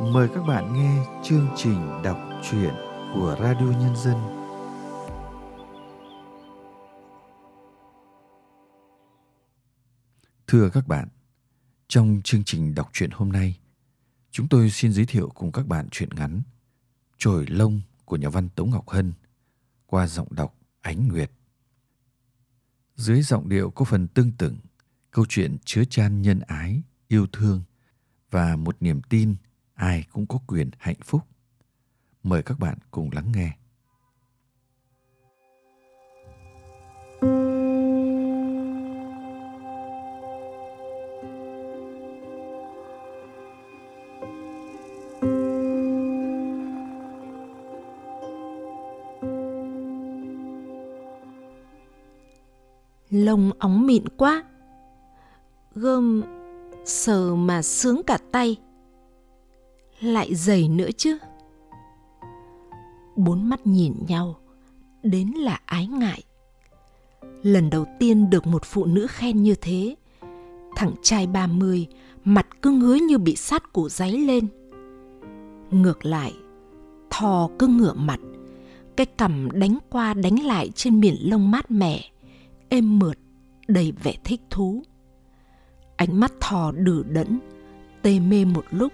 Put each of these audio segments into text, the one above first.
Mời các bạn nghe chương trình đọc truyện của Radio Nhân dân. Thưa các bạn, trong chương trình đọc truyện hôm nay, chúng tôi xin giới thiệu cùng các bạn truyện ngắn Trồi lông của nhà văn Tống Ngọc Hân qua giọng đọc Ánh Nguyệt. Dưới giọng điệu có phần tương tự, câu chuyện chứa chan nhân ái, yêu thương và một niềm tin ai cũng có quyền hạnh phúc. Mời các bạn cùng lắng nghe. lông óng mịn quá gơm sờ mà sướng cả tay lại dày nữa chứ. Bốn mắt nhìn nhau, đến là ái ngại. Lần đầu tiên được một phụ nữ khen như thế, thằng trai ba mươi, mặt cứ ngứa như bị sát cổ giấy lên. Ngược lại, thò cứ ngửa mặt, cái cằm đánh qua đánh lại trên miền lông mát mẻ, êm mượt, đầy vẻ thích thú. Ánh mắt thò đử đẫn, tê mê một lúc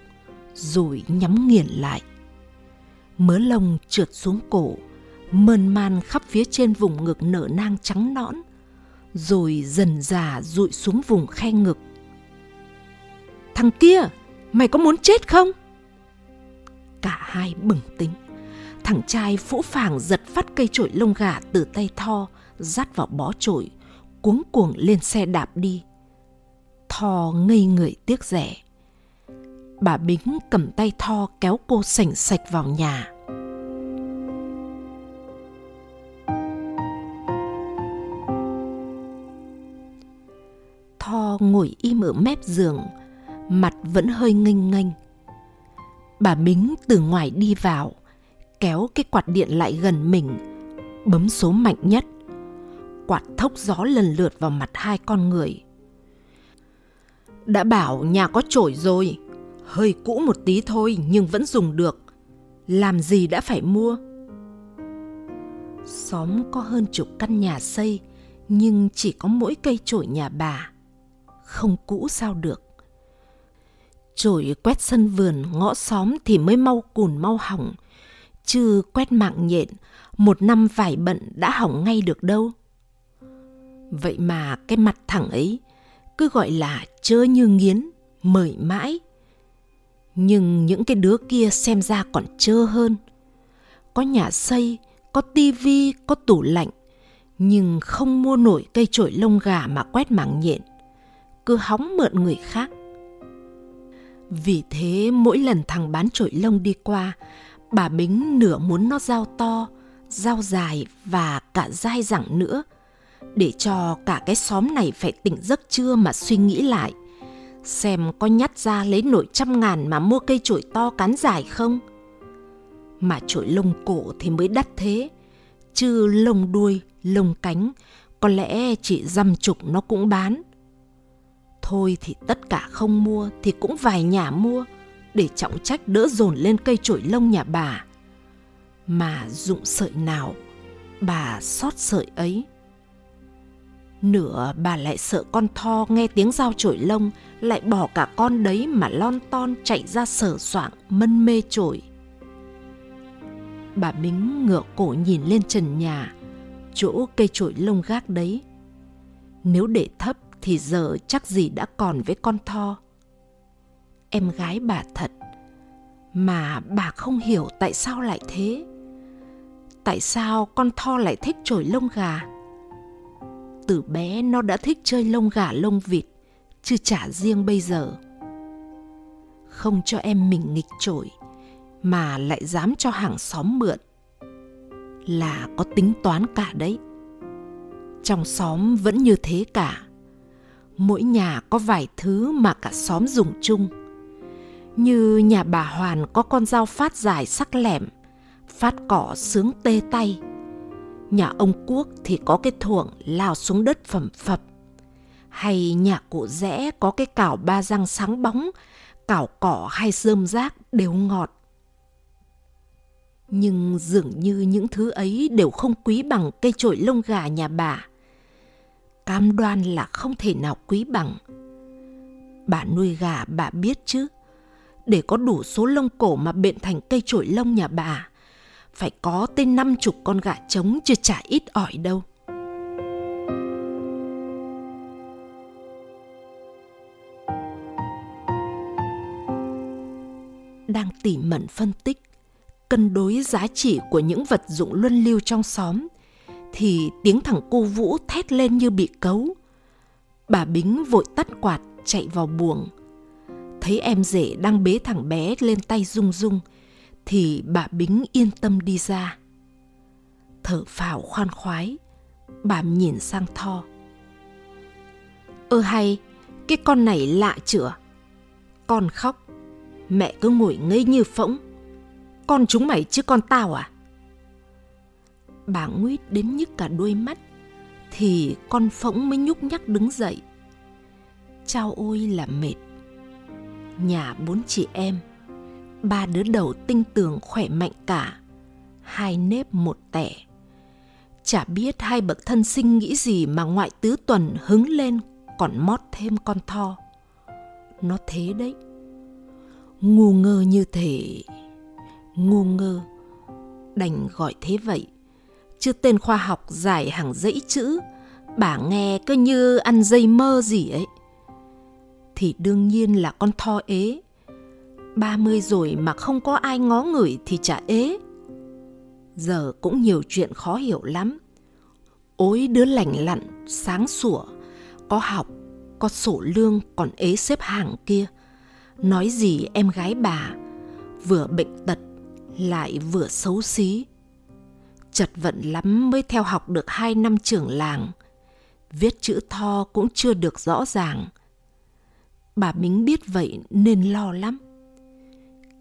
rồi nhắm nghiền lại. Mớ lông trượt xuống cổ, mơn man khắp phía trên vùng ngực nở nang trắng nõn, rồi dần dà rụi xuống vùng khe ngực. Thằng kia, mày có muốn chết không? Cả hai bừng tính thằng trai phũ phàng giật phát cây chổi lông gà từ tay tho, dắt vào bó chổi, cuống cuồng lên xe đạp đi. Thò ngây người tiếc rẻ bà bính cầm tay tho kéo cô sảnh sạch vào nhà. Tho ngồi im ở mép giường, mặt vẫn hơi nghênh nghênh. Bà bính từ ngoài đi vào, kéo cái quạt điện lại gần mình, bấm số mạnh nhất. Quạt thốc gió lần lượt vào mặt hai con người. Đã bảo nhà có trổi rồi hơi cũ một tí thôi nhưng vẫn dùng được. Làm gì đã phải mua? Xóm có hơn chục căn nhà xây, nhưng chỉ có mỗi cây chổi nhà bà. Không cũ sao được. Chổi quét sân vườn, ngõ xóm thì mới mau cùn mau hỏng. Chứ quét mạng nhện, một năm vải bận đã hỏng ngay được đâu. Vậy mà cái mặt thẳng ấy cứ gọi là chơ như nghiến, mời mãi nhưng những cái đứa kia xem ra còn trơ hơn. Có nhà xây, có tivi có tủ lạnh, nhưng không mua nổi cây chổi lông gà mà quét mảng nhện. Cứ hóng mượn người khác. Vì thế mỗi lần thằng bán chổi lông đi qua, bà bính nửa muốn nó dao to, dao dài và cả dai dẳng nữa, để cho cả cái xóm này phải tỉnh giấc trưa mà suy nghĩ lại xem có nhắt ra lấy nổi trăm ngàn mà mua cây chổi to cán dài không? Mà chổi lông cổ thì mới đắt thế, chứ lông đuôi, lông cánh, có lẽ chỉ dăm chục nó cũng bán. Thôi thì tất cả không mua thì cũng vài nhà mua, để trọng trách đỡ dồn lên cây chổi lông nhà bà. Mà dụng sợi nào bà sót sợi ấy? Nửa bà lại sợ con tho nghe tiếng dao chổi lông lại bỏ cả con đấy mà lon ton chạy ra sở soạng mân mê chổi. Bà Bính ngửa cổ nhìn lên trần nhà, chỗ cây chổi lông gác đấy. Nếu để thấp thì giờ chắc gì đã còn với con tho. Em gái bà thật, mà bà không hiểu tại sao lại thế. Tại sao con tho lại thích chổi lông gà? Từ bé nó đã thích chơi lông gà lông vịt, chứ chả riêng bây giờ. Không cho em mình nghịch trội, mà lại dám cho hàng xóm mượn. Là có tính toán cả đấy. Trong xóm vẫn như thế cả. Mỗi nhà có vài thứ mà cả xóm dùng chung. Như nhà bà hoàn có con dao phát dài sắc lẻm, phát cỏ sướng tê tay. Nhà ông Quốc thì có cái thuộng lao xuống đất phẩm phập. Hay nhà cụ rẽ có cái cào ba răng sáng bóng, cào cỏ hay rơm rác đều ngọt. Nhưng dường như những thứ ấy đều không quý bằng cây chổi lông gà nhà bà. Cam đoan là không thể nào quý bằng. Bà nuôi gà bà biết chứ, để có đủ số lông cổ mà bện thành cây chổi lông nhà bà, phải có tên năm chục con gà trống chưa trả ít ỏi đâu. đang tỉ mẩn phân tích, cân đối giá trị của những vật dụng luân lưu trong xóm, thì tiếng thằng cô vũ thét lên như bị cấu bà bính vội tắt quạt, chạy vào buồng thấy em rể đang bế thằng bé lên tay rung rung thì bà bính yên tâm đi ra thở phào khoan khoái bà nhìn sang tho ơ hay cái con này lạ chửa con khóc Mẹ cứ ngồi ngây như phỗng. Con chúng mày chứ con tao à? Bà nguyết đến nhức cả đôi mắt, thì con phỗng mới nhúc nhắc đứng dậy. Chao ôi là mệt. Nhà bốn chị em, ba đứa đầu tinh tường khỏe mạnh cả, hai nếp một tẻ. Chả biết hai bậc thân sinh nghĩ gì mà ngoại tứ tuần hứng lên còn mót thêm con tho. Nó thế đấy. Ngu ngơ như thể ngu ngơ. Đành gọi thế vậy. Chứ tên khoa học giải hàng dãy chữ bà nghe cứ như ăn dây mơ gì ấy. Thì đương nhiên là con tho ế ba mươi rồi mà không có ai ngó ngửi thì chả ế. Giờ cũng nhiều chuyện khó hiểu lắm. Ôi đứa lành lặn, sáng sủa, có học, có sổ lương còn ế xếp hàng kia. Nói gì em gái bà, vừa bệnh tật, lại vừa xấu xí. Chật vận lắm mới theo học được hai năm trưởng làng. Viết chữ tho cũng chưa được rõ ràng. Bà Mính biết vậy nên lo lắm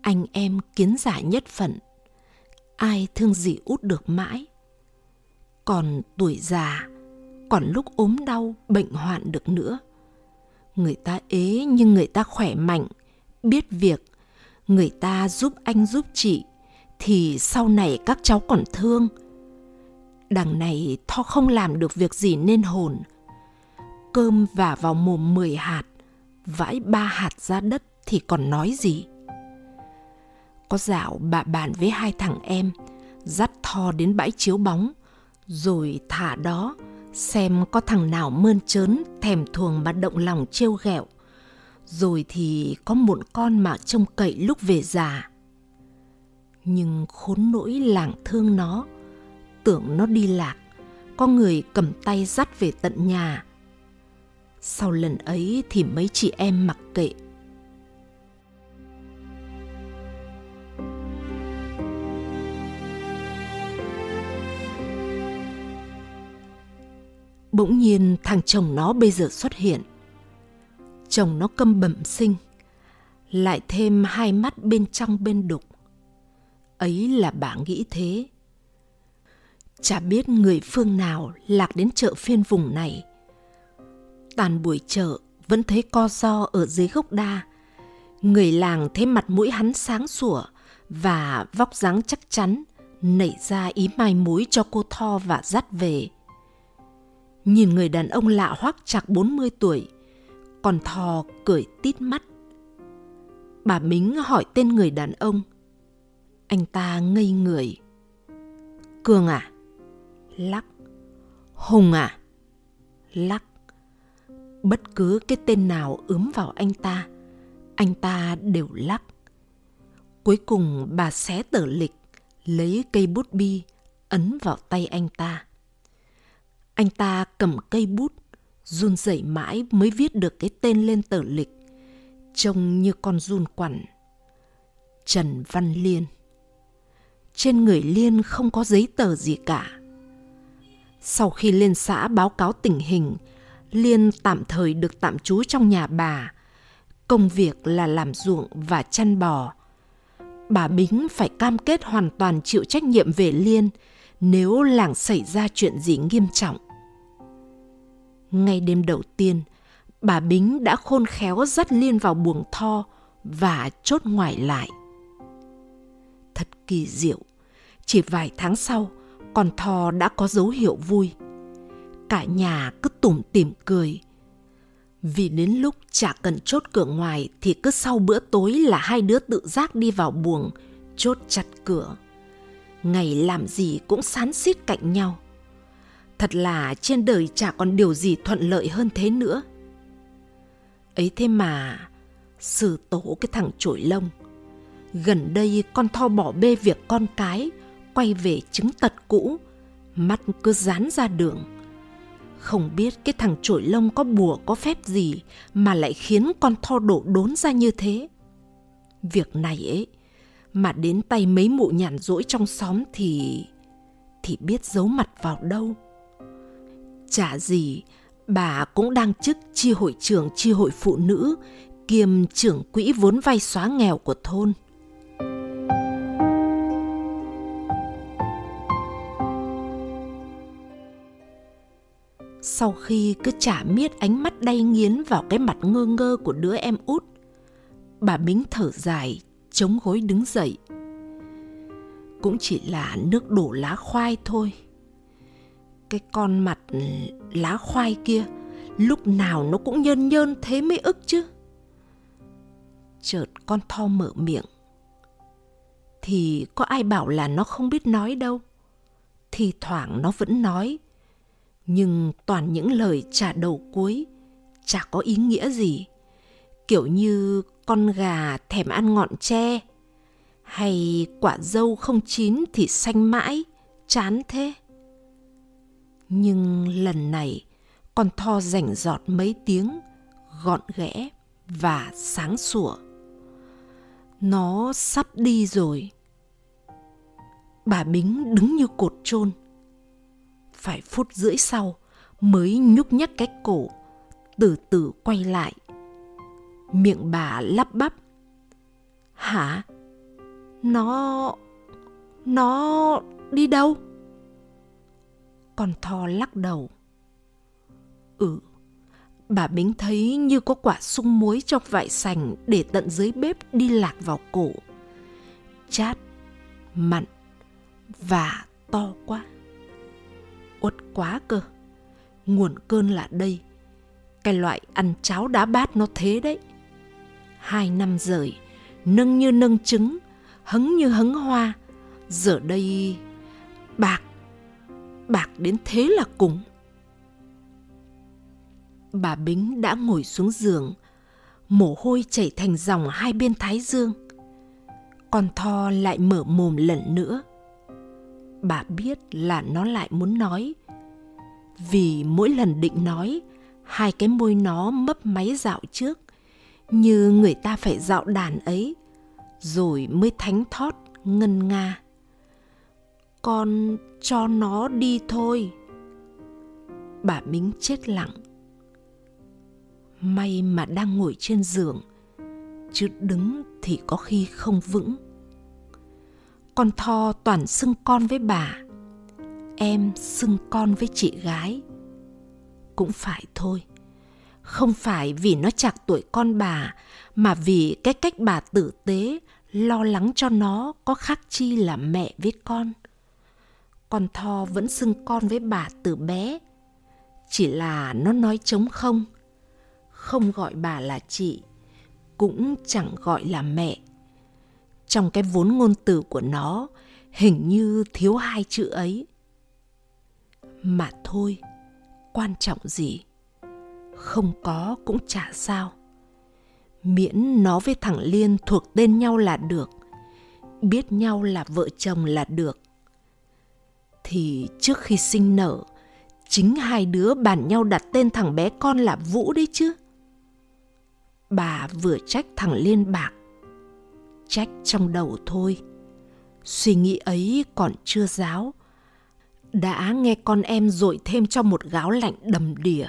anh em kiến giả nhất phận. Ai thương gì út được mãi. Còn tuổi già, còn lúc ốm đau, bệnh hoạn được nữa. Người ta ế nhưng người ta khỏe mạnh, biết việc. Người ta giúp anh giúp chị, thì sau này các cháu còn thương. Đằng này tho không làm được việc gì nên hồn. Cơm vả vào mồm mười hạt, vãi ba hạt ra đất thì còn nói gì? Có dạo bà bàn với hai thằng em, dắt thò đến bãi chiếu bóng, rồi thả đó, xem có thằng nào mơn trớn, thèm thuồng mà động lòng trêu ghẹo. Rồi thì có một con mà trông cậy lúc về già. Nhưng khốn nỗi làng thương nó, tưởng nó đi lạc, có người cầm tay dắt về tận nhà. Sau lần ấy thì mấy chị em mặc kệ bỗng nhiên thằng chồng nó bây giờ xuất hiện. Chồng nó câm bẩm sinh, lại thêm hai mắt bên trong bên đục. Ấy là bà nghĩ thế. Chả biết người phương nào lạc đến chợ phiên vùng này. Tàn buổi chợ vẫn thấy co do ở dưới gốc đa. Người làng thấy mặt mũi hắn sáng sủa và vóc dáng chắc chắn, nảy ra ý mai mối cho cô Tho và dắt về. Nhìn người đàn ông lạ hoắc chạc 40 tuổi, còn thò cười tít mắt. Bà Mính hỏi tên người đàn ông. Anh ta ngây người. Cường à? Lắc. Hùng à? Lắc. Bất cứ cái tên nào ướm vào anh ta, anh ta đều lắc. Cuối cùng bà xé tờ lịch, lấy cây bút bi, ấn vào tay anh ta. Anh ta cầm cây bút, run rẩy mãi mới viết được cái tên lên tờ lịch. Trông như con run quằn. Trần văn liên. Trên người liên không có giấy tờ gì cả. Sau khi lên xã báo cáo tình hình liên tạm thời được tạm trú trong nhà bà. Công việc là làm ruộng và chăn bò. Bà bính phải cam kết hoàn toàn chịu trách nhiệm về liên nếu làng xảy ra chuyện gì nghiêm trọng ngay đêm đầu tiên, bà Bính đã khôn khéo dắt Liên vào buồng tho, và chốt ngoài lại. Thật kỳ diệu, chỉ vài tháng sau, con thò đã có dấu hiệu vui. Cả nhà cứ tủm tỉm cười. Vì đến lúc chả cần chốt cửa ngoài thì cứ sau bữa tối là hai đứa tự giác đi vào buồng, chốt chặt cửa. Ngày làm gì cũng sán xít cạnh nhau. Thật là trên đời chả còn điều gì thuận lợi hơn thế nữa. Ấy thế mà, xử tổ cái thằng trội lông. Gần đây con Tho bỏ bê việc con cái, quay về chứng tật cũ, mắt cứ dán ra đường. Không biết cái thằng trội lông có bùa có phép gì mà lại khiến con Tho đổ đốn ra như thế. Việc này ấy, mà đến tay mấy mụ nhàn rỗi trong xóm thì... thì biết giấu mặt vào đâu. Chả gì, bà cũng đang chức chi hội trưởng chi hội phụ nữ kiêm trưởng quỹ vốn vay xóa nghèo của thôn. Sau khi cứ chả miết ánh mắt đay nghiến vào cái mặt ngơ ngơ của đứa em út, bà Bính thở dài, chống gối đứng dậy. Cũng chỉ là nước đổ lá khoai thôi. Cái con mặt lá khoai kia, lúc nào nó cũng nhơn nhơn thế mới ức chứ chợt con Tho mở miệng. Thì có ai bảo là nó không biết nói đâu. Thì thoảng nó vẫn nói. Nhưng toàn những lời trả đầu cuối, chả có ý nghĩa gì. Kiểu như con gà thèm ăn ngọn tre, hay quả dâu không chín thì xanh mãi, chán thế. Nhưng lần này, con Tho rảnh giọt mấy tiếng, gọn ghẽ và sáng sủa. Nó sắp đi rồi. Bà bính đứng như cột chôn. Phải phút rưỡi sau mới nhúc nhắc cái cổ từ từ quay lại. Miệng bà lắp bắp. Hả? Nó nó đi đâu? Con thò lắc đầu ừ Bà Bính thấy như có quả sung muối trong vại sành để tận dưới bếp đi lạc vào cổ. Chát, mặn và to quá. Uất quá cơ. Nguồn cơn là đây. Cái loại ăn cháo đá bát nó thế đấy. Hai năm rời, nâng như nâng trứng, hứng như hứng hoa. Giờ đây bạc, bạc đến thế là cùng bà Bính đã ngồi xuống giường, mồ hôi chảy thành dòng hai bên thái dương. Con Tho lại mở mồm lần nữa. Bà biết là nó lại muốn nói. Vì mỗi lần định nói, hai cái môi nó mấp máy dạo trước, như người ta phải dạo đàn ấy, rồi mới thánh thót ngân nga. Con cho nó đi thôi. Bà minh chết lặng. May mà đang ngồi trên giường, chứ đứng thì có khi không vững. Con tho toàn xưng con với bà, em xưng con với chị gái. Cũng phải thôi, không phải vì nó chạc tuổi con bà, mà vì cái cách bà tử tế lo lắng cho nó có khác chi là mẹ với con con tho vẫn xưng con với bà từ bé. Chỉ là nó nói trống không. Không gọi bà là chị, cũng chẳng gọi là mẹ. Trong cái vốn ngôn từ của nó, hình như thiếu hai chữ ấy. Mà thôi, quan trọng gì? Không có cũng chả sao. Miễn nó với thằng liên thuộc tên nhau là được, biết nhau là vợ chồng là được thì trước khi sinh nở, chính hai đứa bàn nhau đặt tên thằng bé con là vũ đấy chứ bà vừa trách thằng liên bạc, trách trong đầu thôi suy nghĩ ấy còn chưa giáo, đã nghe con em dội thêm cho một gáo lạnh đầm đìa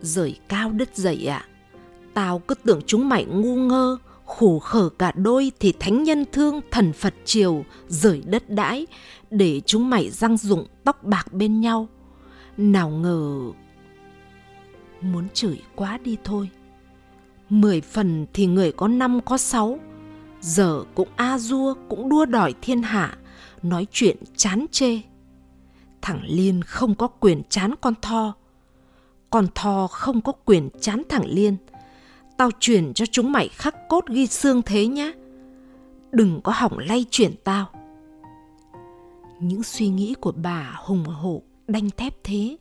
rời cao đất dậy ạ à. tao cứ tưởng chúng mày ngu ngơ khổ khở cả đôi thì thánh nhân thương thần phật triều rời đất đãi để chúng mày răng rụng tóc bạc bên nhau nào ngờ muốn chửi quá đi thôi Mười phần thì người có năm có sáu, giờ cũng a dua cũng đua đòi thiên hạ, nói chuyện chán chê. Thằng Liên không có quyền chán con Tho, con Tho không có quyền chán thằng Liên. Tao chuyển cho chúng mày khắc cốt ghi xương thế nhá. Đừng có hỏng lay chuyển tao. Những suy nghĩ của bà hùng hổ đanh thép thế.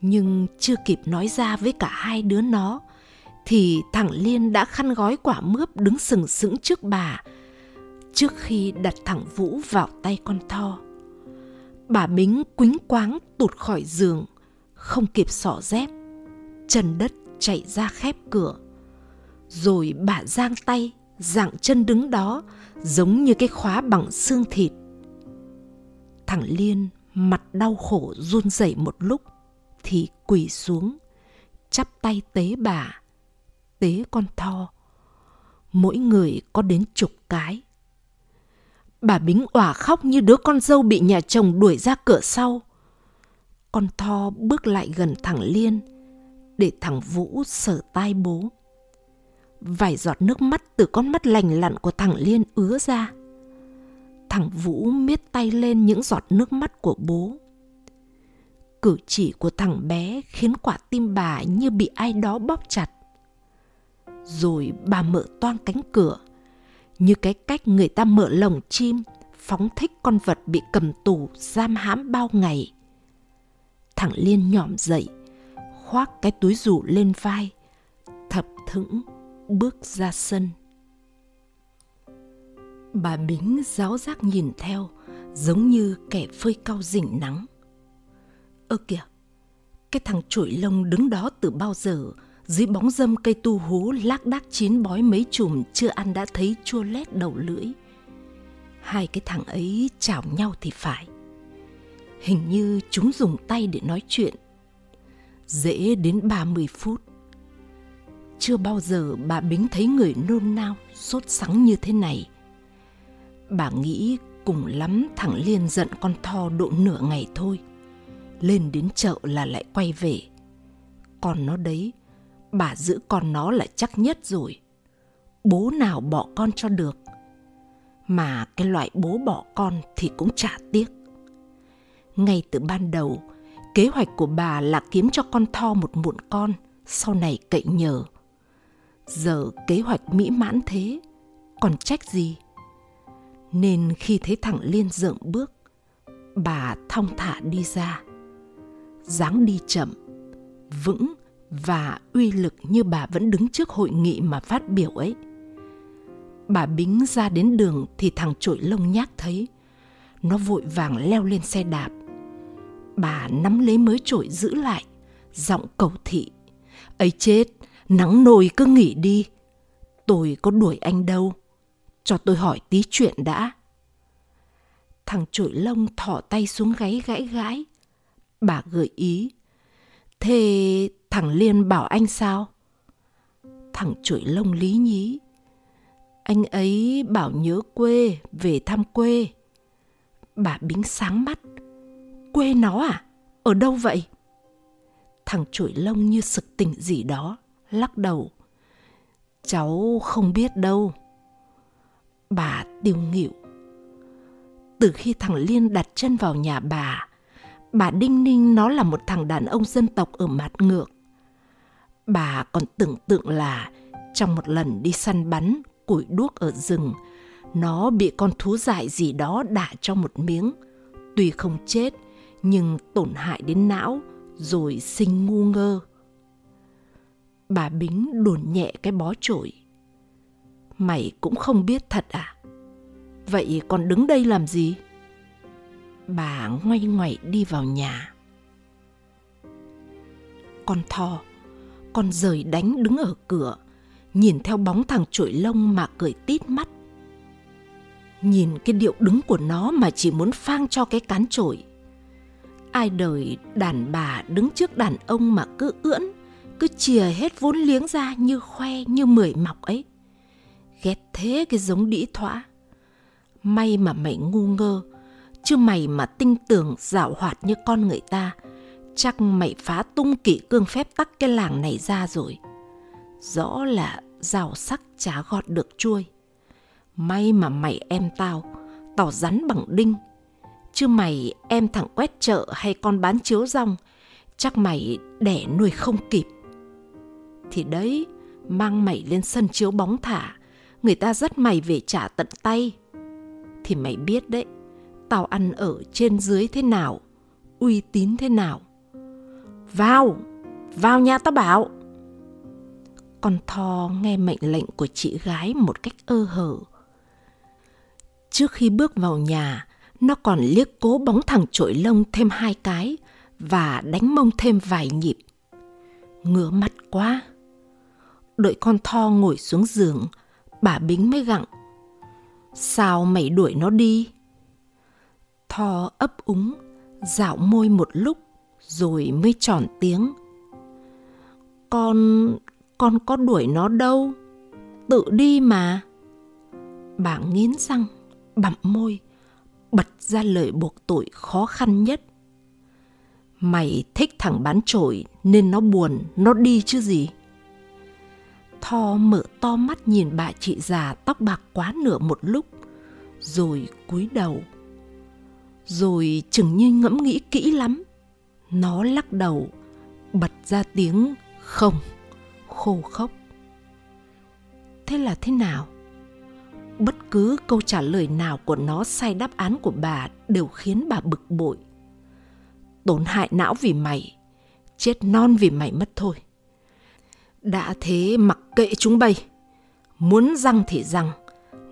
Nhưng chưa kịp nói ra với cả hai đứa nó thì thằng Liên đã khăn gói quả mướp đứng sừng sững trước bà trước khi đặt thằng Vũ vào tay con Tho. Bà Bính quính quáng tụt khỏi giường, không kịp xỏ dép, chân đất chạy ra khép cửa. Rồi bà giang tay, dạng chân đứng đó, giống như cái khóa bằng xương thịt. Thằng Liên mặt đau khổ run rẩy một lúc thì quỳ xuống, chắp tay tế bà, tế con Tho. Mỗi người có đến chục cái. Bà Bính òa khóc như đứa con dâu bị nhà chồng đuổi ra cửa sau. Con Tho bước lại gần thằng Liên để thằng Vũ sờ tai bố. Vài giọt nước mắt từ con mắt lành lặn của thằng Liên ứa ra. Thằng Vũ miết tay lên những giọt nước mắt của bố. Cử chỉ của thằng bé khiến quả tim bà như bị ai đó bóp chặt. Rồi bà mở toang cánh cửa, như cái cách người ta mở lồng chim, phóng thích con vật bị cầm tù, giam hãm bao ngày thằng liên nhỏm dậy, khoác cái túi rủ lên vai, thập thững bước ra sân bà bính giáo giác nhìn theo, giống như kẻ phơi cao rỉnh nắng. Ơ kìa, cái thằng chuỗi lông đứng đó từ bao giờ? Dưới bóng dâm cây tu hú lác đác chín bói mấy chùm chưa ăn đã thấy chua lét đầu lưỡi. Hai cái thằng ấy chào nhau thì phải. Hình như chúng dùng tay để nói chuyện. Dễ đến 30 phút. Chưa bao giờ bà bính thấy người nôn nao, sốt sắng như thế này bà nghĩ cùng lắm thằng liên giận con tho độ nửa ngày thôi. Lên đến chợ là lại quay về. Còn nó đấy, bà giữ con nó là chắc nhất rồi. Bố nào bỏ con cho được. Mà cái loại bố bỏ con thì cũng chả tiếc. Ngay từ ban đầu, kế hoạch của bà là kiếm cho con tho một muộn con, sau này cậy nhờ. Giờ kế hoạch mỹ mãn thế, còn trách gì? Nên khi thấy thằng liên dượng bước bà thong thả đi ra dáng đi chậm vững và uy lực như bà vẫn đứng trước hội nghị mà phát biểu ấy. Bà Bính ra đến đường thì thằng trội lông nhác thấy. Nó vội vàng leo lên xe đạp. Bà nắm lấy mới trội giữ lại, giọng cầu thị. ấy chết, nắng nồi cứ nghỉ đi. Tôi có đuổi anh đâu. Cho tôi hỏi tí chuyện đã. Thằng trội lông thỏ tay xuống gáy gãi gãi. Bà gợi ý. Thế Thằng Liên bảo anh sao? Thằng chuỗi lông lý nhí. Anh ấy bảo nhớ quê, về thăm quê. Bà Bính sáng mắt. Quê nó à? Ở đâu vậy? Thằng chuỗi lông như sực tỉnh gì đó, lắc đầu. Cháu không biết đâu. Bà tiêu nghịu. Từ khi thằng Liên đặt chân vào nhà bà, bà đinh ninh nó là một thằng đàn ông dân tộc ở mặt ngược Bà còn tưởng tượng là trong một lần đi săn bắn củi đuốc ở rừng, nó bị con thú dại gì đó đả cho một miếng. Tuy không chết, nhưng tổn hại đến não rồi sinh ngu ngơ. Bà Bính đồn nhẹ cái bó chổi. Mày cũng không biết thật à? Vậy còn đứng đây làm gì? Bà ngoay ngoậy đi vào nhà. Con thò, con rời đánh đứng ở cửa, nhìn theo bóng thằng trội lông mà cười tít mắt nhìn cái điệu đứng của nó mà chỉ muốn phang cho cái cán trội ai đời đàn bà đứng trước đàn ông mà cứ ưỡn, cứ chìa hết vốn liếng ra như khoe, như mười mọc ấy ghét thế cái giống đĩ thỏa may mà mày ngu ngơ chứ mày mà tinh tưởng dạo hoạt như con người ta chắc mày phá tung kỷ cương phép tắc cái làng này ra rồi. Rõ là rào sắc chả gọt được chuôi. May mà mày em tao, tỏ rắn bằng đinh. Chứ mày em thằng quét chợ hay con bán chiếu rong, chắc mày đẻ nuôi không kịp. Thì đấy, mang mày lên sân chiếu bóng thả, người ta dắt mày về trả tận tay. Thì mày biết đấy, tao ăn ở trên dưới thế nào, uy tín thế nào. Vào, vào nhà tao bảo. Con thò nghe mệnh lệnh của chị gái một cách ơ hở. Trước khi bước vào nhà, nó còn liếc cố bóng thằng trội lông thêm hai cái và đánh mông thêm vài nhịp. Ngứa mắt quá. Đợi con Tho ngồi xuống giường, bà Bính mới gặng. Sao mày đuổi nó đi? thò ấp úng, dạo môi một lúc rồi mới tròn tiếng. Con, con có đuổi nó đâu, tự đi mà. Bà nghiến răng, bặm môi, bật ra lời buộc tội khó khăn nhất. Mày thích thằng bán trội nên nó buồn, nó đi chứ gì. Tho mở to mắt nhìn bà chị già tóc bạc quá nửa một lúc, rồi cúi đầu. Rồi chừng như ngẫm nghĩ kỹ lắm, nó lắc đầu, bật ra tiếng không, khô khốc. Thế là thế nào? Bất cứ câu trả lời nào của nó sai đáp án của bà đều khiến bà bực bội. Tổn hại não vì mày, chết non vì mày mất thôi. Đã thế mặc kệ chúng bay. Muốn răng thì răng,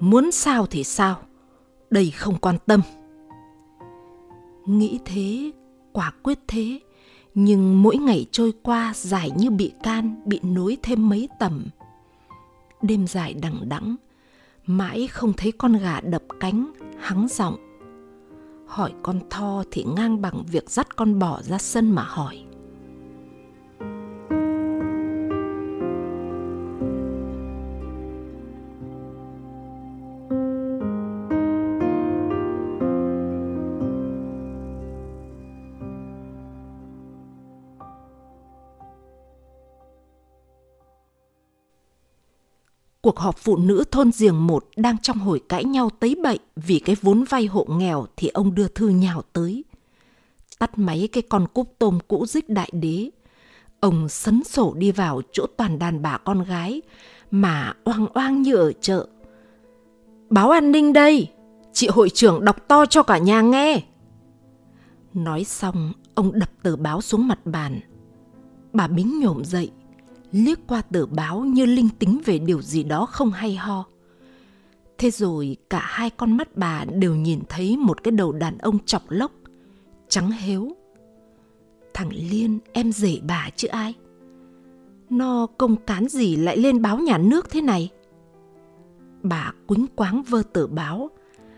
muốn sao thì sao. Đây không quan tâm. Nghĩ thế, quả quyết thế, nhưng mỗi ngày trôi qua dài như bị can bị nối thêm mấy tầm. Đêm dài đằng đẵng, mãi không thấy con gà đập cánh, hắng giọng. Hỏi con tho thì ngang bằng việc dắt con bò ra sân mà hỏi. Cuộc họp phụ nữ thôn giềng một đang trong hồi cãi nhau tấy bậy vì cái vốn vay hộ nghèo thì ông đưa thư nhào tới. Tắt máy cái con cúp tôm cũ dích đại đế. Ông sấn sổ đi vào chỗ toàn đàn bà con gái mà oang oang như ở chợ. Báo an ninh đây, chị hội trưởng đọc to cho cả nhà nghe. Nói xong, ông đập tờ báo xuống mặt bàn. Bà Bính nhổm dậy, liếc qua tờ báo như linh tính về điều gì đó không hay ho. Thế rồi cả hai con mắt bà đều nhìn thấy một cái đầu đàn ông chọc lốc, trắng héo. Thằng Liên em rể bà chứ ai? Nó công cán gì lại lên báo nhà nước thế này? Bà quýnh quáng vơ tờ báo,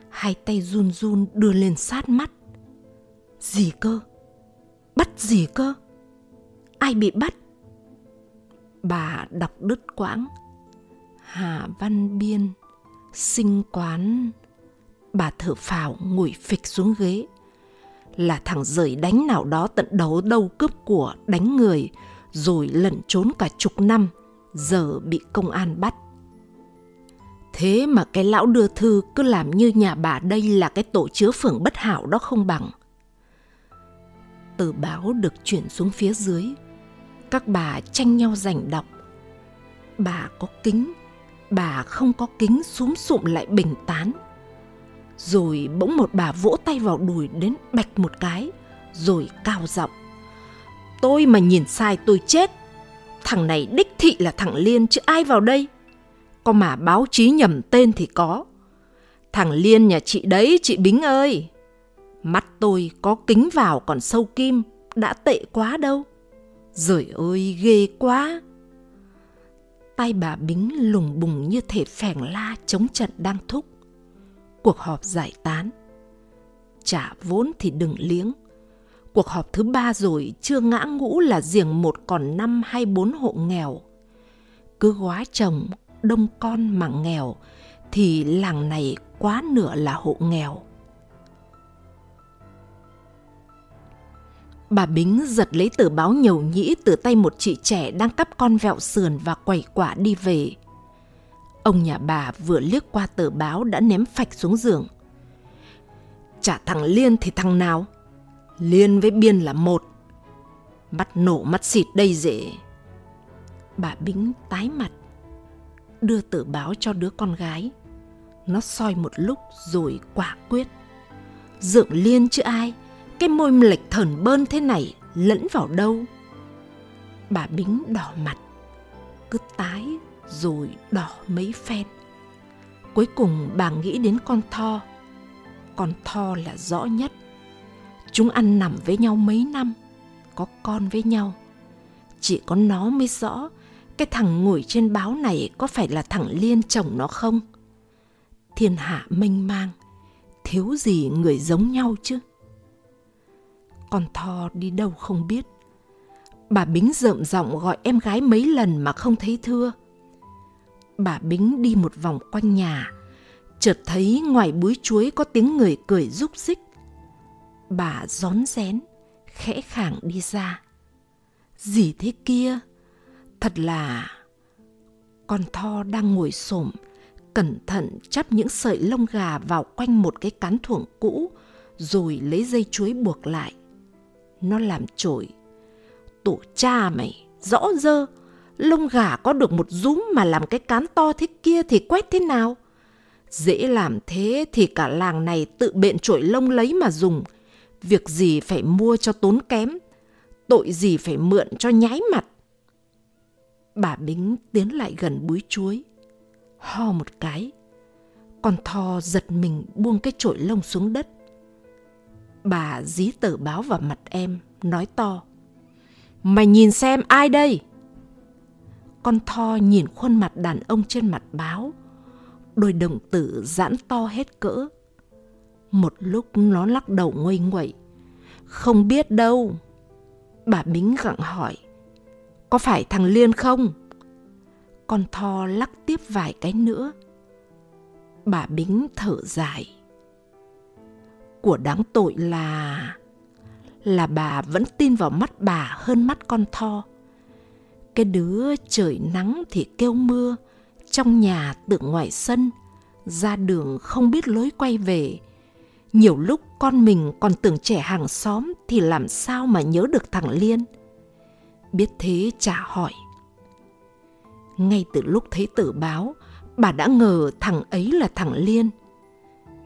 hai tay run run đưa lên sát mắt. Gì cơ? Bắt gì cơ? Ai bị bắt? Bà đọc đứt quãng, hà văn biên sinh quán. Bà thở phào ngồi phịch xuống ghế. Là thằng rời đánh nào đó tận đấu đâu cướp của đánh người, rồi lẩn trốn cả chục năm, giờ bị công an bắt. Thế mà cái lão đưa thư cứ làm như nhà bà đây là cái tổ chứa phường bất hảo đó không bằng. Tờ báo được chuyển xuống phía dưới các bà tranh nhau giành đọc. Bà có kính, bà không có kính xúm sụm lại bình tán. Rồi bỗng một bà vỗ tay vào đùi đến bạch một cái, rồi cao giọng, tôi mà nhìn sai tôi chết. Thằng này đích thị là thằng liên chứ ai vào đây? Có mà báo chí nhầm tên thì có. Thằng liên nhà chị đấy, chị bính ơi. Mắt tôi có kính vào còn sâu kim, đã tệ quá đâu. Rồi ơi ghê quá tay bà Bính lùng bùng như thể phèn la chống trận đang thúc. Cuộc họp giải tán. Trả vốn thì đừng liếng. Cuộc họp thứ ba rồi chưa ngã ngũ là giềng một còn năm hay bốn hộ nghèo. Cứ góa chồng, đông con mà nghèo thì làng này quá nửa là hộ nghèo. Bà Bính giật lấy tờ báo nhầu nhĩ từ tay một chị trẻ đang cắp con vẹo sườn và quẩy quả đi về. Ông nhà bà vừa liếc qua tờ báo đã ném phạch xuống giường. Chả thằng Liên thì thằng nào? Liên với Biên là một. Mắt nổ mắt xịt đây dễ. Bà Bính tái mặt, đưa tờ báo cho đứa con gái. Nó soi một lúc rồi quả quyết. Dượng Liên chứ ai, cái môi lệch thởn bơn thế này lẫn vào đâu. Bà Bính đỏ mặt, cứ tái rồi đỏ mấy phen. Cuối cùng bà nghĩ đến con Tho. Con Tho là rõ nhất. Chúng ăn nằm với nhau mấy năm, có con với nhau. Chỉ có nó mới rõ cái thằng ngồi trên báo này có phải là thằng Liên chồng nó không? Thiên hạ mênh mang, thiếu gì người giống nhau chứ? Con Tho đi đâu không biết. Bà Bính rợm giọng gọi em gái mấy lần mà không thấy thưa bà Bính đi một vòng quanh nhà, chợt thấy ngoài búi chuối có tiếng người cười rúc rích. Bà rón rén, khẽ khàng đi ra. Gì thế kia? Thật là... Con Tho đang ngồi xổm cẩn thận chắp những sợi lông gà vào quanh một cái cán thuồng cũ, rồi lấy dây chuối buộc lại. Nó làm trội. Tổ cha mày, rõ dơ, lông gà có được một rúm mà làm cái cán to thế kia thì quét thế nào? Dễ làm thế thì cả làng này tự bện trội lông lấy mà dùng. Việc gì phải mua cho tốn kém, tội gì phải mượn cho nhái mặt. Bà Bính tiến lại gần búi chuối, ho một cái. Con thò giật mình buông cái chổi lông xuống đất. Bà dí tờ báo vào mặt em, nói to. Mày nhìn xem ai đây? con tho nhìn khuôn mặt đàn ông trên mặt báo. Đôi đồng tử giãn to hết cỡ. Một lúc nó lắc đầu nguây nguậy. Không biết đâu. Bà bính gặng hỏi. Có phải thằng liên không? Con tho lắc tiếp vài cái nữa. Bà bính thở dài của đáng tội là là bà vẫn tin vào mắt bà hơn mắt con tho cái đứa trời nắng thì kêu mưa, trong nhà tưởng ngoài sân, ra đường không biết lối quay về. Nhiều lúc con mình còn tưởng trẻ hàng xóm thì làm sao mà nhớ được thằng Liên. Biết thế chả hỏi. Ngay từ lúc thấy tử báo, bà đã ngờ thằng ấy là thằng Liên.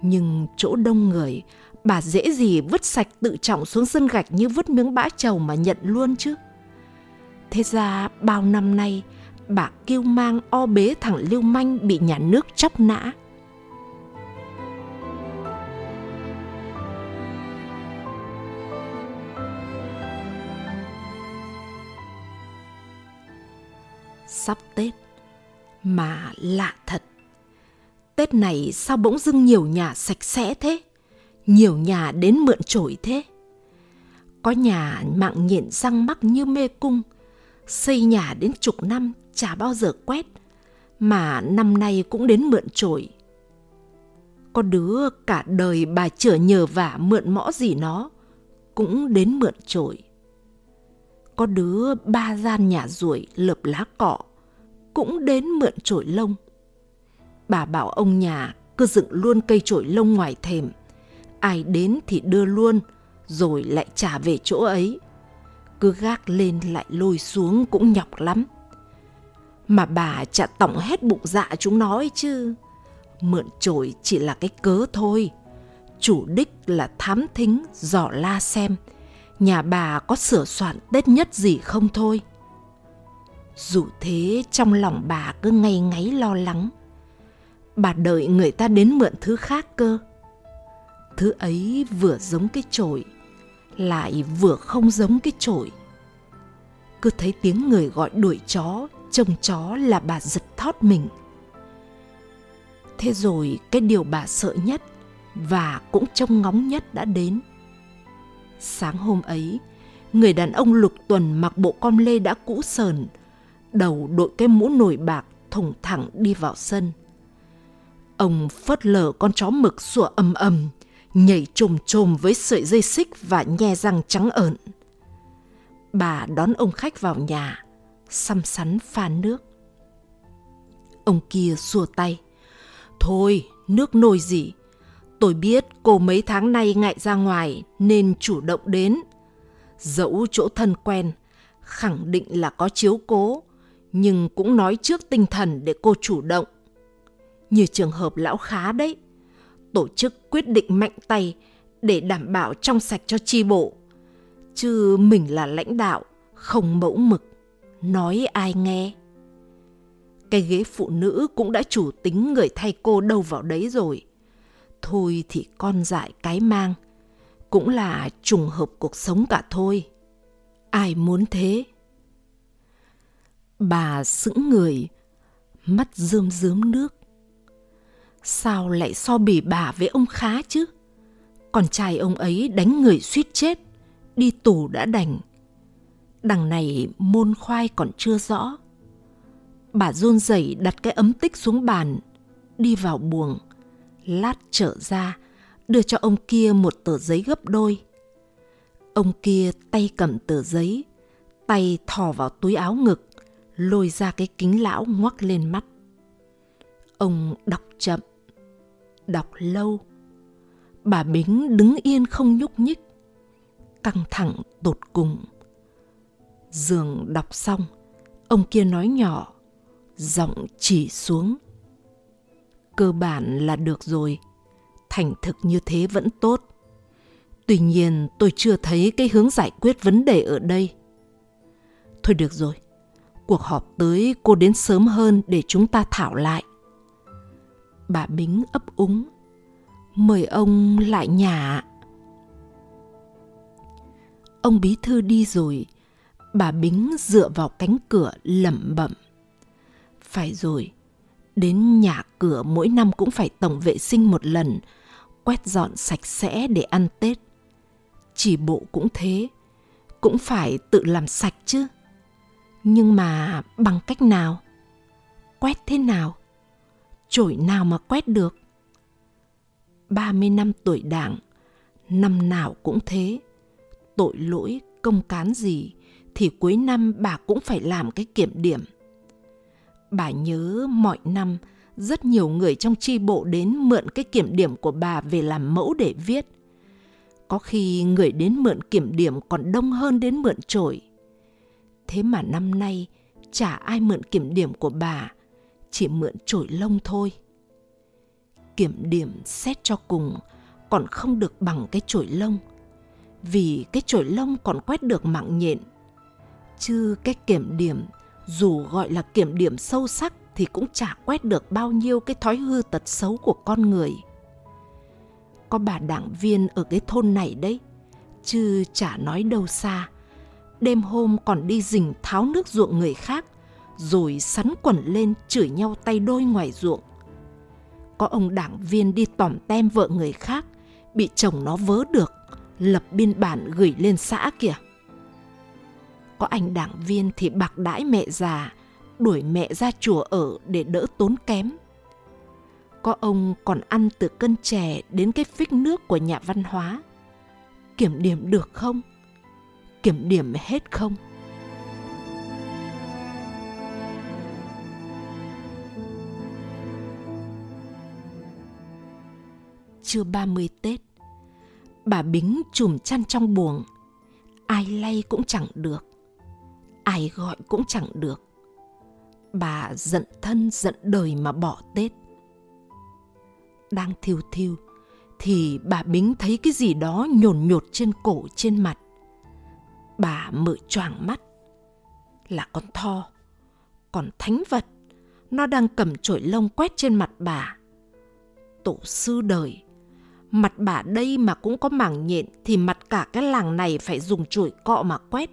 Nhưng chỗ đông người, bà dễ gì vứt sạch tự trọng xuống sân gạch như vứt miếng bã trầu mà nhận luôn chứ. Thế ra bao năm nay, bà kêu mang o bế thằng lưu manh bị nhà nước chóc nã. Sắp Tết, mà lạ thật. Tết này sao bỗng dưng nhiều nhà sạch sẽ thế? Nhiều nhà đến mượn trổi thế? Có nhà mạng nhện răng mắc như mê cung, xây nhà đến chục năm chả bao giờ quét, mà năm nay cũng đến mượn trổi Có đứa cả đời bà chở nhờ vả mượn mõ gì nó, cũng đến mượn trổi Có đứa ba gian nhà ruồi lợp lá cọ, cũng đến mượn trổi lông. Bà bảo ông nhà cứ dựng luôn cây trổi lông ngoài thềm, ai đến thì đưa luôn, rồi lại trả về chỗ ấy cứ gác lên lại lôi xuống cũng nhọc lắm. Mà bà chả tổng hết bụng dạ chúng nói chứ. Mượn chổi chỉ là cái cớ thôi. Chủ đích là thám thính, dò la xem nhà bà có sửa soạn Tết nhất gì không thôi. Dù thế trong lòng bà cứ ngay ngáy lo lắng. Bà đợi người ta đến mượn thứ khác cơ. Thứ ấy vừa giống cái chổi lại vừa không giống cái chổi. Cứ thấy tiếng người gọi đuổi chó, trông chó là bà giật thót mình. Thế rồi cái điều bà sợ nhất và cũng trông ngóng nhất đã đến. Sáng hôm ấy, người đàn ông lục tuần mặc bộ com lê đã cũ sờn, đầu đội cái mũ nổi bạc thủng thẳng đi vào sân. Ông phớt lờ con chó mực sủa ầm ầm, nhảy trồm trồm với sợi dây xích và nhe răng trắng ợn. bà đón ông khách vào nhà, xăm sắn pha nước. Ông kia xua tay. Thôi, nước nồi gì? Tôi biết cô mấy tháng nay ngại ra ngoài nên chủ động đến. Dẫu chỗ thân quen, khẳng định là có chiếu cố, nhưng cũng nói trước tinh thần để cô chủ động. Như trường hợp lão khá đấy, tổ chức quyết định mạnh tay để đảm bảo trong sạch cho chi bộ. Chứ mình là lãnh đạo, không mẫu mực, nói ai nghe. Cái ghế phụ nữ cũng đã chủ tính người thay cô đâu vào đấy rồi. Thôi thì con dại cái mang, cũng là trùng hợp cuộc sống cả thôi. Ai muốn thế? Bà sững người, mắt rơm rớm nước. Sao lại so bì bà với ông khá chứ? Con trai ông ấy đánh người suýt chết, đi tù đã đành. Đằng này môn khoai còn chưa rõ. Bà run rẩy đặt cái ấm tích xuống bàn, đi vào buồng, lát trở ra, đưa cho ông kia một tờ giấy gấp đôi. Ông kia tay cầm tờ giấy, tay thò vào túi áo ngực, lôi ra cái kính lão ngoắc lên mắt. Ông đọc chậm, đọc lâu. Bà Bính đứng yên không nhúc nhích, căng thẳng tột cùng. Giường đọc xong, ông kia nói nhỏ, giọng chỉ xuống. Cơ bản là được rồi, thành thực như thế vẫn tốt. Tuy nhiên tôi chưa thấy cái hướng giải quyết vấn đề ở đây. Thôi được rồi, cuộc họp tới cô đến sớm hơn để chúng ta thảo lại. Bà Bính ấp úng. Mời ông lại nhà. Ông bí thư đi rồi, bà Bính dựa vào cánh cửa lẩm bẩm. Phải rồi, đến nhà cửa mỗi năm cũng phải tổng vệ sinh một lần, quét dọn sạch sẽ để ăn Tết. Chỉ bộ cũng thế, cũng phải tự làm sạch chứ. Nhưng mà bằng cách nào? Quét thế nào? Chổi nào mà quét được? 30 năm tuổi đảng, năm nào cũng thế. Tội lỗi, công cán gì thì cuối năm bà cũng phải làm cái kiểm điểm. Bà nhớ mọi năm rất nhiều người trong tri bộ đến mượn cái kiểm điểm của bà về làm mẫu để viết. Có khi người đến mượn kiểm điểm còn đông hơn đến mượn trổi. Thế mà năm nay chả ai mượn kiểm điểm của bà, chỉ mượn chổi lông thôi. Kiểm điểm xét cho cùng còn không được bằng cái chổi lông, vì cái chổi lông còn quét được mạng nhện. Chứ cái kiểm điểm dù gọi là kiểm điểm sâu sắc thì cũng chả quét được bao nhiêu cái thói hư tật xấu của con người. Có bà đảng viên ở cái thôn này đấy, chứ chả nói đâu xa. Đêm hôm còn đi rình tháo nước ruộng người khác, rồi sắn quần lên chửi nhau tay đôi ngoài ruộng. Có ông đảng viên đi tỏm tem vợ người khác, bị chồng nó vớ được, lập biên bản gửi lên xã kìa. Có anh đảng viên thì bạc đãi mẹ già, đuổi mẹ ra chùa ở để đỡ tốn kém. Có ông còn ăn từ cân chè đến cái phích nước của nhà văn hóa. Kiểm điểm được không? Kiểm điểm hết không? Chưa 30 Tết, bà Bính chùm chăn trong buồng, ai lay cũng chẳng được, ai gọi cũng chẳng được bà giận thân giận đời mà bỏ Tết. Đang thiêu thiêu, thì bà Bính thấy cái gì đó nhồn nhột trên cổ trên mặt. Bà mở choàng mắt. Là con tho, còn thánh vật, nó đang cầm chổi lông quét trên mặt bà. Tổ sư đời, mặt bà đây mà cũng có mảng nhện thì mặt cả cái làng này phải dùng chổi cọ mà quét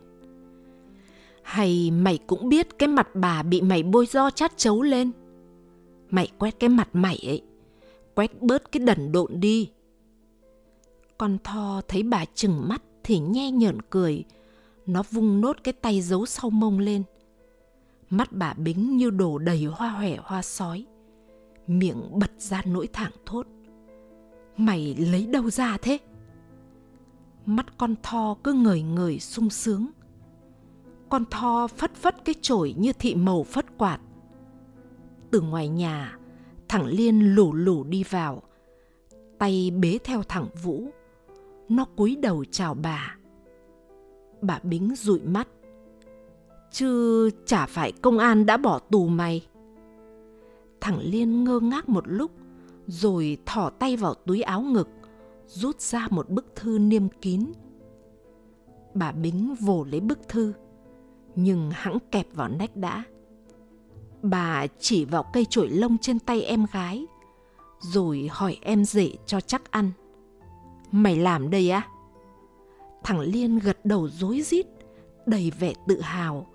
hay mày cũng biết cái mặt bà bị mày bôi do chát chấu lên? Mày quét cái mặt mày ấy, quét bớt cái đần độn đi. Con Tho thấy bà chừng mắt thì nhe nhởn cười, nó vung nốt cái tay giấu sau mông lên. Mắt bà bính như đổ đầy hoa hòe hoa sói, miệng bật ra nỗi thảng thốt. Mày lấy đâu ra thế? Mắt con Tho cứ ngời ngời sung sướng Con Tho phất phất cái chổi như thị màu phất quạt. Từ ngoài nhà, thằng Liên lủ lủ đi vào, tay bế theo thằng Vũ. Nó cúi đầu chào bà. Bà Bính dụi mắt. Chứ chả phải công an đã bỏ tù mày. Thằng Liên ngơ ngác một lúc, rồi thỏ tay vào túi áo ngực, rút ra một bức thư niêm kín. Bà Bính vồ lấy bức thư, nhưng hãng kẹp vào nách đã. Bà chỉ vào cây chổi lông trên tay em gái, rồi hỏi em rể cho chắc ăn. Mày làm đây á? Thằng Liên gật đầu rối rít, đầy vẻ tự hào.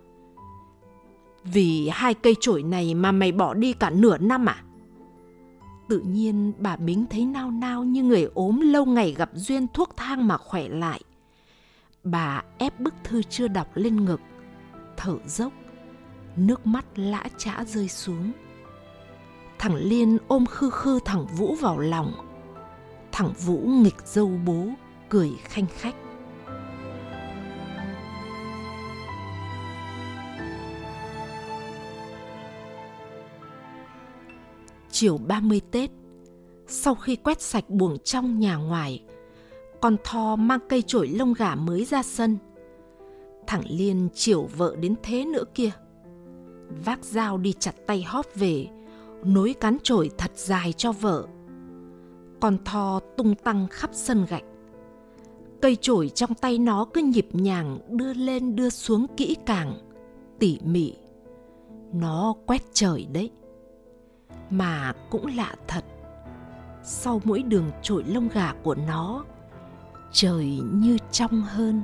Vì hai cây chổi này mà mày bỏ đi cả nửa năm à? Tự nhiên bà Bính thấy nao nao như người ốm lâu ngày gặp duyên thuốc thang mà khỏe lại. Bà ép bức thư chưa đọc lên ngực, thở dốc, nước mắt lã chã rơi xuống. Thằng Liên ôm khư khư thằng Vũ vào lòng. Thằng Vũ nghịch dâu bố, cười khanh khách. Chiều 30 Tết, sau khi quét sạch buồng trong nhà ngoài, con Tho mang cây chổi lông gà mới ra sân. Thằng Liên chiều vợ đến thế nữa kia. Vác dao đi chặt tay hóp về, nối cán chổi thật dài cho vợ. Con Tho tung tăng khắp sân gạch. Cây chổi trong tay nó cứ nhịp nhàng đưa lên đưa xuống kỹ càng, tỉ mỉ. Nó quét trời đấy. Mà cũng lạ thật, sau mỗi đường trội lông gà của nó, trời như trong hơn.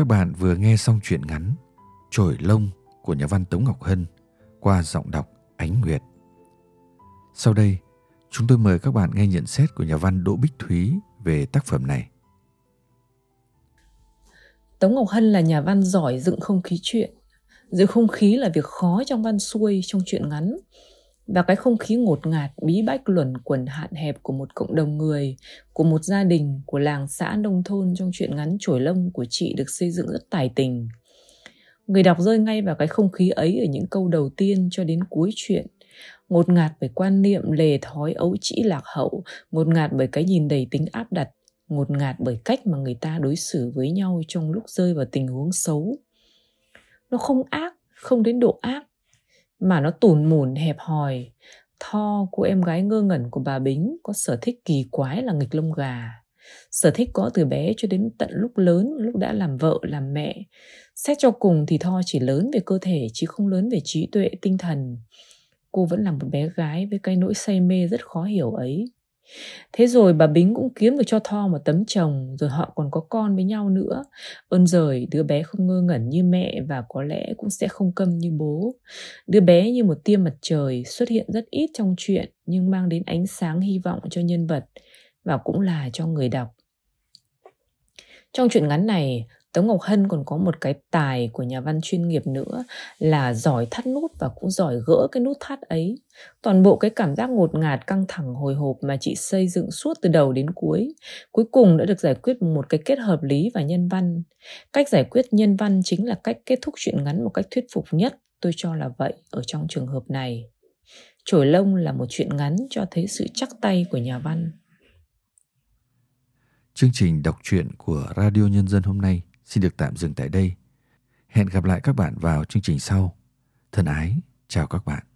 Các bạn vừa nghe xong truyện ngắn Trổi lông của nhà văn Tống Ngọc Hân qua giọng đọc Ánh Nguyệt. Sau đây, chúng tôi mời các bạn nghe nhận xét của nhà văn Đỗ Bích Thúy về tác phẩm này. Tống Ngọc Hân là nhà văn giỏi dựng không khí chuyện. Dựng không khí là việc khó trong văn xuôi trong truyện ngắn và cái không khí ngột ngạt, bí bách luẩn quẩn hạn hẹp của một cộng đồng người, của một gia đình, của làng xã nông thôn trong chuyện ngắn chổi lông của chị được xây dựng rất tài tình. Người đọc rơi ngay vào cái không khí ấy ở những câu đầu tiên cho đến cuối chuyện. Ngột ngạt bởi quan niệm lề thói ấu trĩ lạc hậu, ngột ngạt bởi cái nhìn đầy tính áp đặt, ngột ngạt bởi cách mà người ta đối xử với nhau trong lúc rơi vào tình huống xấu. Nó không ác, không đến độ ác mà nó tủn mủn hẹp hòi. Tho, cô em gái ngơ ngẩn của bà Bính, có sở thích kỳ quái là nghịch lông gà. Sở thích có từ bé cho đến tận lúc lớn, lúc đã làm vợ, làm mẹ. Xét cho cùng thì Tho chỉ lớn về cơ thể chứ không lớn về trí tuệ, tinh thần. Cô vẫn là một bé gái với cái nỗi say mê rất khó hiểu ấy. Thế rồi bà Bính cũng kiếm được cho Tho một tấm chồng, rồi họ còn có con với nhau nữa. Ơn rời, đứa bé không ngơ ngẩn như mẹ và có lẽ cũng sẽ không câm như bố. Đứa bé như một tia mặt trời xuất hiện rất ít trong chuyện nhưng mang đến ánh sáng hy vọng cho nhân vật và cũng là cho người đọc. Trong chuyện ngắn này, Tống Ngọc Hân còn có một cái tài của nhà văn chuyên nghiệp nữa là giỏi thắt nút và cũng giỏi gỡ cái nút thắt ấy. Toàn bộ cái cảm giác ngột ngạt căng thẳng hồi hộp mà chị xây dựng suốt từ đầu đến cuối, cuối cùng đã được giải quyết một cái kết hợp lý và nhân văn. Cách giải quyết nhân văn chính là cách kết thúc chuyện ngắn một cách thuyết phục nhất, tôi cho là vậy ở trong trường hợp này. Chổi lông là một chuyện ngắn cho thấy sự chắc tay của nhà văn. Chương trình đọc truyện của Radio Nhân dân hôm nay xin được tạm dừng tại đây. Hẹn gặp lại các bạn vào chương trình sau. Thân ái, chào các bạn.